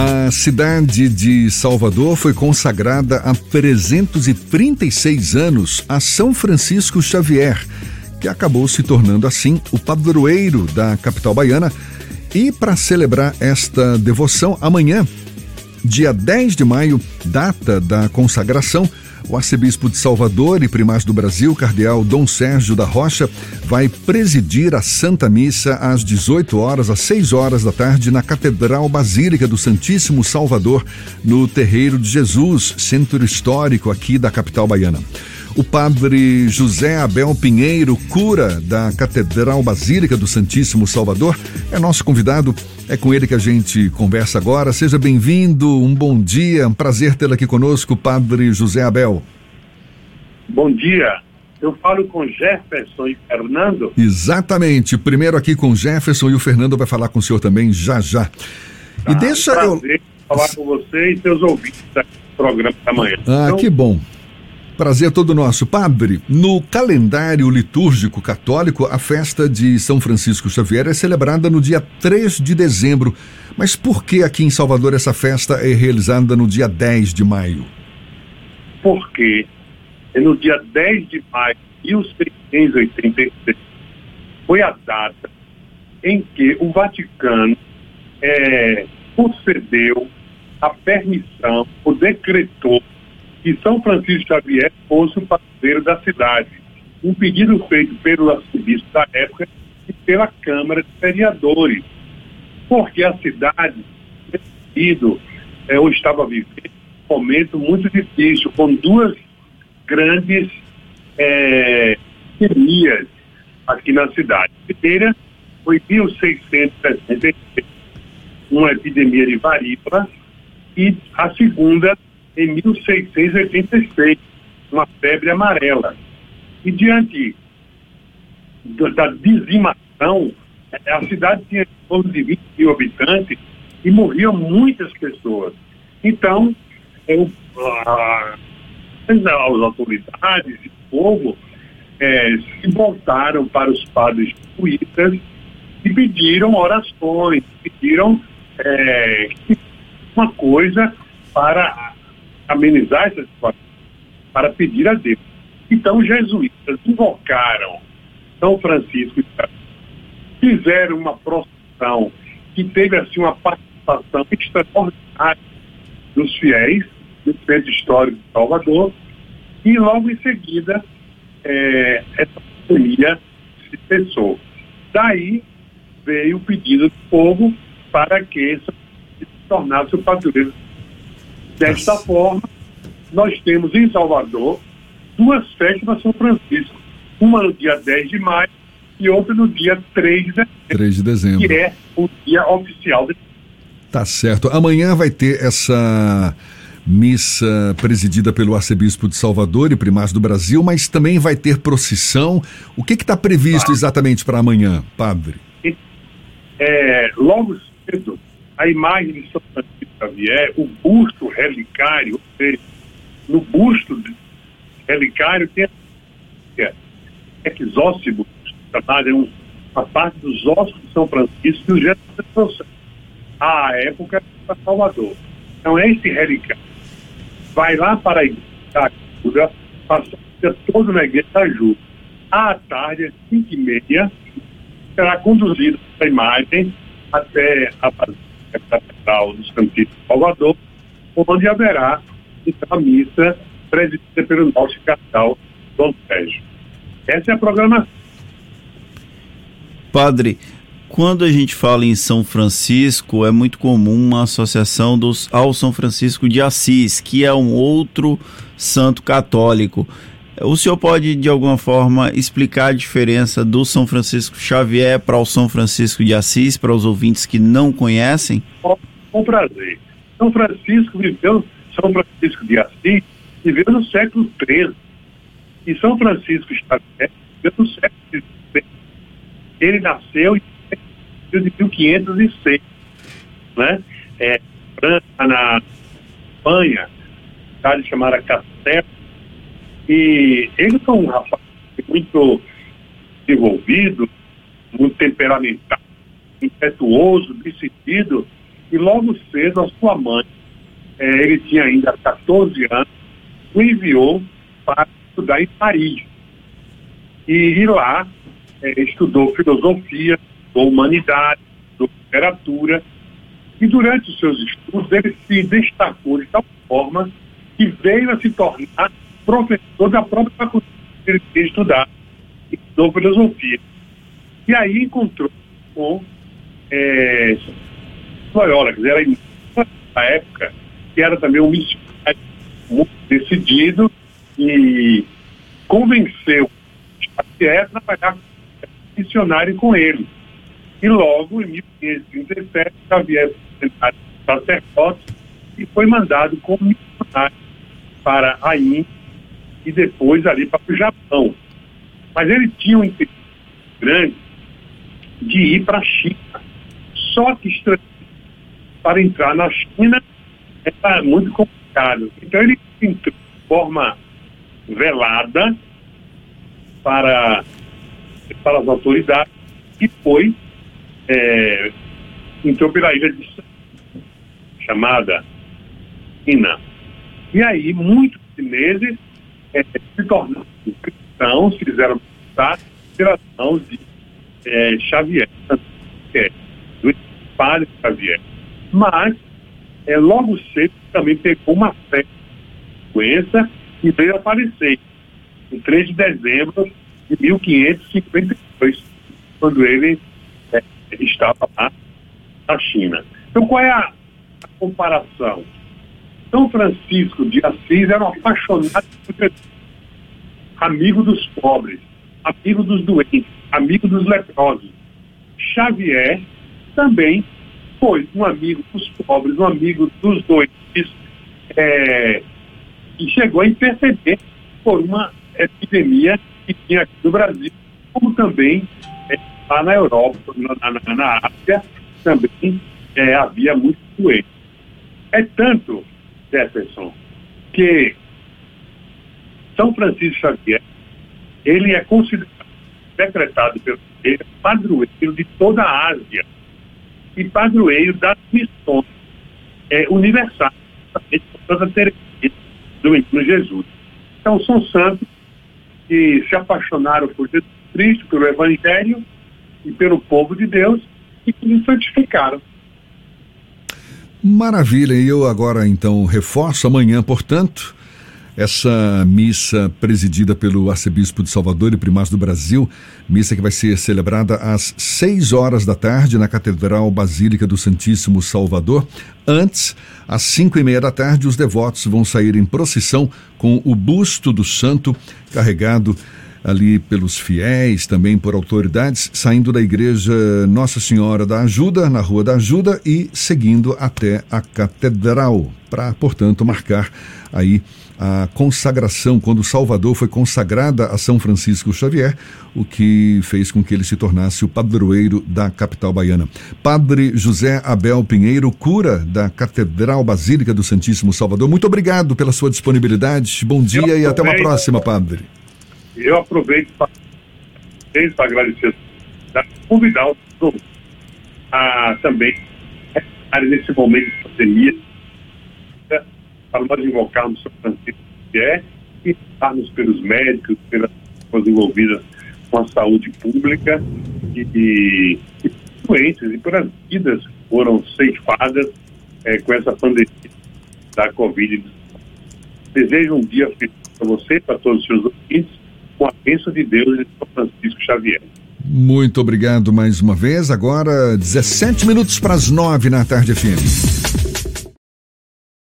A cidade de Salvador foi consagrada há 336 anos a São Francisco Xavier, que acabou se tornando assim o padroeiro da capital baiana. E para celebrar esta devoção, amanhã, dia 10 de maio, data da consagração, o arcebispo de Salvador e primaz do Brasil, cardeal Dom Sérgio da Rocha, vai presidir a Santa Missa às 18 horas, às 6 horas da tarde, na Catedral Basílica do Santíssimo Salvador, no Terreiro de Jesus, centro histórico aqui da capital baiana. O padre José Abel Pinheiro, cura da Catedral Basílica do Santíssimo Salvador, é nosso convidado. É com ele que a gente conversa agora. Seja bem-vindo, um bom dia, um prazer tê-lo aqui conosco, padre José Abel. Bom dia. Eu falo com Jefferson e Fernando? Exatamente. Primeiro aqui com Jefferson e o Fernando vai falar com o senhor também já já. Tá, e deixa prazer eu falar com você e seus ouvintes do programa da manhã. Ah, então, que bom. Prazer todo nosso. Padre, no calendário litúrgico católico, a festa de São Francisco Xavier é celebrada no dia 3 de dezembro. Mas por que aqui em Salvador essa festa é realizada no dia 10 de maio? Porque é no dia 10 de maio de 1686 foi a data em que o Vaticano é, concedeu a permissão, ou decretou que São Francisco Xavier fosse o padroeiro da cidade. Um pedido feito pelo arcebispo da época e pela Câmara de Vereadores, porque a cidade, sido, é, estava vivendo um momento muito difícil, com duas grandes é, aqui na cidade. A primeira foi em 1663, uma epidemia de varíola, e a segunda em 1686, uma febre amarela. E diante da dizimação, a cidade tinha torno de 20 mil habitantes e morriam muitas pessoas. Então, eu, a, as autoridades e o povo é, se voltaram para os padres jesuítas e pediram orações, pediram é, uma coisa para amenizar essa situação, para pedir a Deus. Então, os jesuítas invocaram São Francisco fizeram uma procissão que teve assim uma participação extraordinária dos fiéis no centro histórico de Salvador e logo em seguida é, essa pandemia se cessou. Daí veio o pedido do povo para que se tornasse o padroeiro Desta forma, nós temos em Salvador duas festas para São Francisco. Uma no dia 10 de maio e outra no dia 3 de dezembro. 3 de dezembro. Que é o dia oficial. De... Tá certo. Amanhã vai ter essa missa presidida pelo arcebispo de Salvador e primaz do Brasil, mas também vai ter procissão. O que está previsto ah. exatamente para amanhã, padre? É, logo cedo, a imagem de São Francisco Xavier, o busto relicário, ou seja, no busto relicário tem exócibus, chamada um, a parte dos ossos de São Francisco e o Jesus à época para Salvador. Então, esse relicário vai lá para a igreja passa o dia todo na igreja ajuda. À tarde, às 5 e meia, será conduzido essa imagem até a Catedral dos Campos de Salvador, onde haverá então, a missa presidida pelo nosso cardeal Dom Sérgio. Essa é a programação. Padre, quando a gente fala em São Francisco, é muito comum uma associação dos, ao São Francisco de Assis, que é um outro santo católico. O senhor pode, de alguma forma, explicar a diferença do São Francisco Xavier para o São Francisco de Assis, para os ouvintes que não conhecem? Com, prazer. São Francisco viveu, São Francisco de Assis viveu no século XIII. E São Francisco Xavier viveu no século XVI. Ele nasceu em 1506, né? É, na Espanha, cidade chamada Castelo, e ele foi um rapaz muito desenvolvido, muito temperamental, impetuoso, decidido, E logo cedo a sua mãe, é, ele tinha ainda 14 anos, o enviou para estudar em Paris. E, e lá é, estudou filosofia, estudou humanidade, estudou literatura. E durante os seus estudos ele se destacou de tal forma que veio a se tornar professor da própria faculdade que ele queria estudar, estudou filosofia. E aí encontrou com é, Loyola, que era na época, que era também um missionário muito decidido e convenceu Xavier a trabalhar missionário com ele. E logo, em 1537, Xavier foi sacerdote e foi mandado como missionário para a Índia e depois ali para o Japão. Mas ele tinha um interesse grande de ir para a China. Só que para entrar na China era muito complicado. Então ele entrou de forma velada para, para as autoridades e foi é, entrou pela ilha de chamada China. E aí muitos chineses é, se tornaram cristãos, fizeram pelas mãos de é, Xavier, é, do padre Xavier. Mas, é, logo cedo, também pegou uma fé doença e veio aparecer em 3 de dezembro de 1552, quando ele é, estava lá na China. Então, qual é a, a comparação? São Francisco de Assis era um apaixonado por Jesus, amigo dos pobres, amigo dos doentes, amigo dos leprosos. Xavier também foi um amigo dos pobres, um amigo dos doentes, é, e chegou a interceder por uma epidemia que tinha aqui no Brasil, como também é, lá na Europa, na, na, na África, também é, havia muito doente. É tanto, Jefferson, que São Francisco Xavier, ele é considerado, decretado pelo padroeiro de toda a Ásia e padroeiro das missões é, universais, Santa Teresinha do Menino Jesus. Então, são santos que se apaixonaram por Jesus Cristo, pelo Evangelho e pelo povo de Deus e que nos santificaram. Maravilha, e eu agora então reforço amanhã, portanto, essa missa presidida pelo arcebispo de Salvador e primaz do Brasil, missa que vai ser celebrada às seis horas da tarde na Catedral Basílica do Santíssimo Salvador. Antes, às cinco e meia da tarde, os devotos vão sair em procissão com o busto do santo carregado ali pelos fiéis, também por autoridades, saindo da igreja Nossa Senhora da Ajuda, na Rua da Ajuda, e seguindo até a catedral, para, portanto, marcar aí a consagração, quando Salvador foi consagrada a São Francisco Xavier, o que fez com que ele se tornasse o padroeiro da capital baiana. Padre José Abel Pinheiro, cura da Catedral Basílica do Santíssimo Salvador, muito obrigado pela sua disponibilidade. Bom dia e até uma próxima, Padre. Eu aproveito para agradecer, convidar o a também nesse momento de pandemia para nós invocarmos São Francisco é e estarmos pelos médicos, pelas pessoas envolvidas com a saúde pública e, e, e doentes e pelas vidas que foram ceifadas é, com essa pandemia da Covid. Desejo um dia feliz para você, para todos os seus ouvintes, com a bênção de Deus de São Francisco Xavier. Muito obrigado mais uma vez. Agora, 17 minutos para as 9 na tarde, FM.